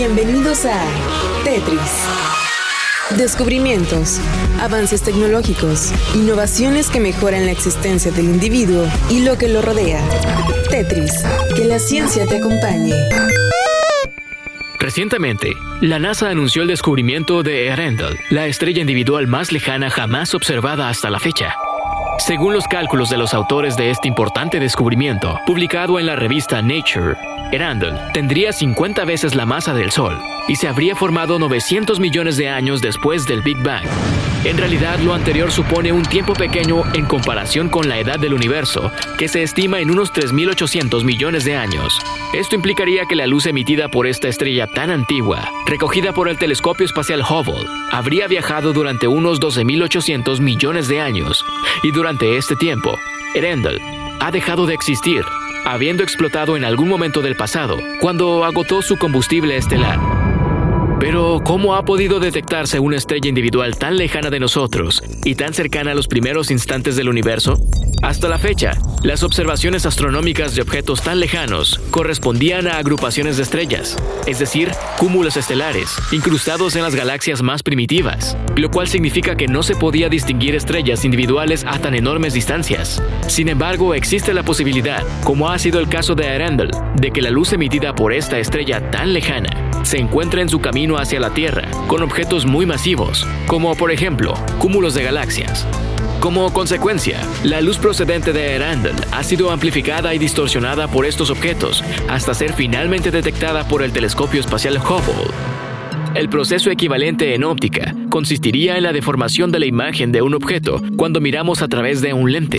Bienvenidos a Tetris. Descubrimientos, avances tecnológicos, innovaciones que mejoran la existencia del individuo y lo que lo rodea. Tetris, que la ciencia te acompañe. Recientemente, la NASA anunció el descubrimiento de Earendel, la estrella individual más lejana jamás observada hasta la fecha. Según los cálculos de los autores de este importante descubrimiento, publicado en la revista Nature, Erandel tendría 50 veces la masa del Sol y se habría formado 900 millones de años después del Big Bang. En realidad, lo anterior supone un tiempo pequeño en comparación con la edad del universo, que se estima en unos 3.800 millones de años. Esto implicaría que la luz emitida por esta estrella tan antigua, recogida por el telescopio espacial Hubble, habría viajado durante unos 12.800 millones de años, y durante este tiempo, Erendel ha dejado de existir habiendo explotado en algún momento del pasado, cuando agotó su combustible estelar. Pero, ¿cómo ha podido detectarse una estrella individual tan lejana de nosotros y tan cercana a los primeros instantes del universo? Hasta la fecha, las observaciones astronómicas de objetos tan lejanos correspondían a agrupaciones de estrellas, es decir, cúmulos estelares, incrustados en las galaxias más primitivas, lo cual significa que no se podía distinguir estrellas individuales a tan enormes distancias. Sin embargo, existe la posibilidad, como ha sido el caso de Arendel, de que la luz emitida por esta estrella tan lejana se encuentra en su camino hacia la Tierra con objetos muy masivos, como por ejemplo cúmulos de galaxias. Como consecuencia, la luz procedente de Erandel ha sido amplificada y distorsionada por estos objetos hasta ser finalmente detectada por el telescopio espacial Hubble. El proceso equivalente en óptica consistiría en la deformación de la imagen de un objeto cuando miramos a través de un lente.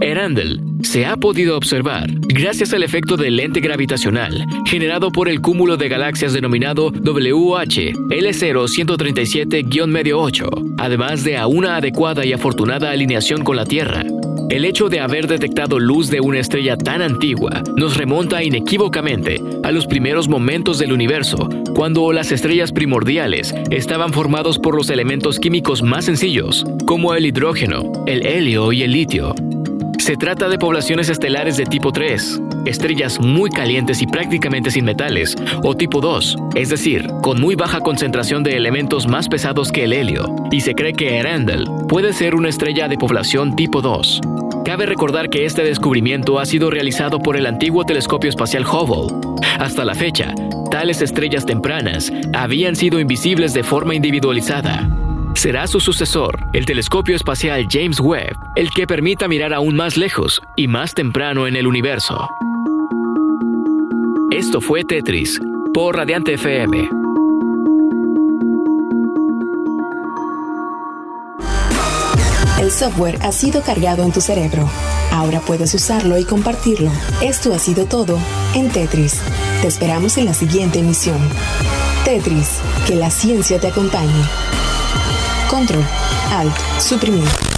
Erandel se ha podido observar gracias al efecto del lente gravitacional generado por el cúmulo de galaxias denominado WH L0137-8, además de a una adecuada y afortunada alineación con la Tierra. El hecho de haber detectado luz de una estrella tan antigua nos remonta inequívocamente a los primeros momentos del universo, cuando las estrellas primordiales estaban formados por los elementos químicos más sencillos, como el hidrógeno, el helio y el litio. Se trata de poblaciones estelares de tipo 3, estrellas muy calientes y prácticamente sin metales, o tipo 2, es decir, con muy baja concentración de elementos más pesados que el helio, y se cree que Erendel puede ser una estrella de población tipo 2. Cabe recordar que este descubrimiento ha sido realizado por el antiguo telescopio espacial Hubble. Hasta la fecha, tales estrellas tempranas habían sido invisibles de forma individualizada. Será su sucesor, el telescopio espacial James Webb, el que permita mirar aún más lejos y más temprano en el universo. Esto fue Tetris, por Radiante FM. El software ha sido cargado en tu cerebro. Ahora puedes usarlo y compartirlo. Esto ha sido todo en Tetris. Te esperamos en la siguiente emisión. Tetris, que la ciencia te acompañe. Control, Alt, suprimir.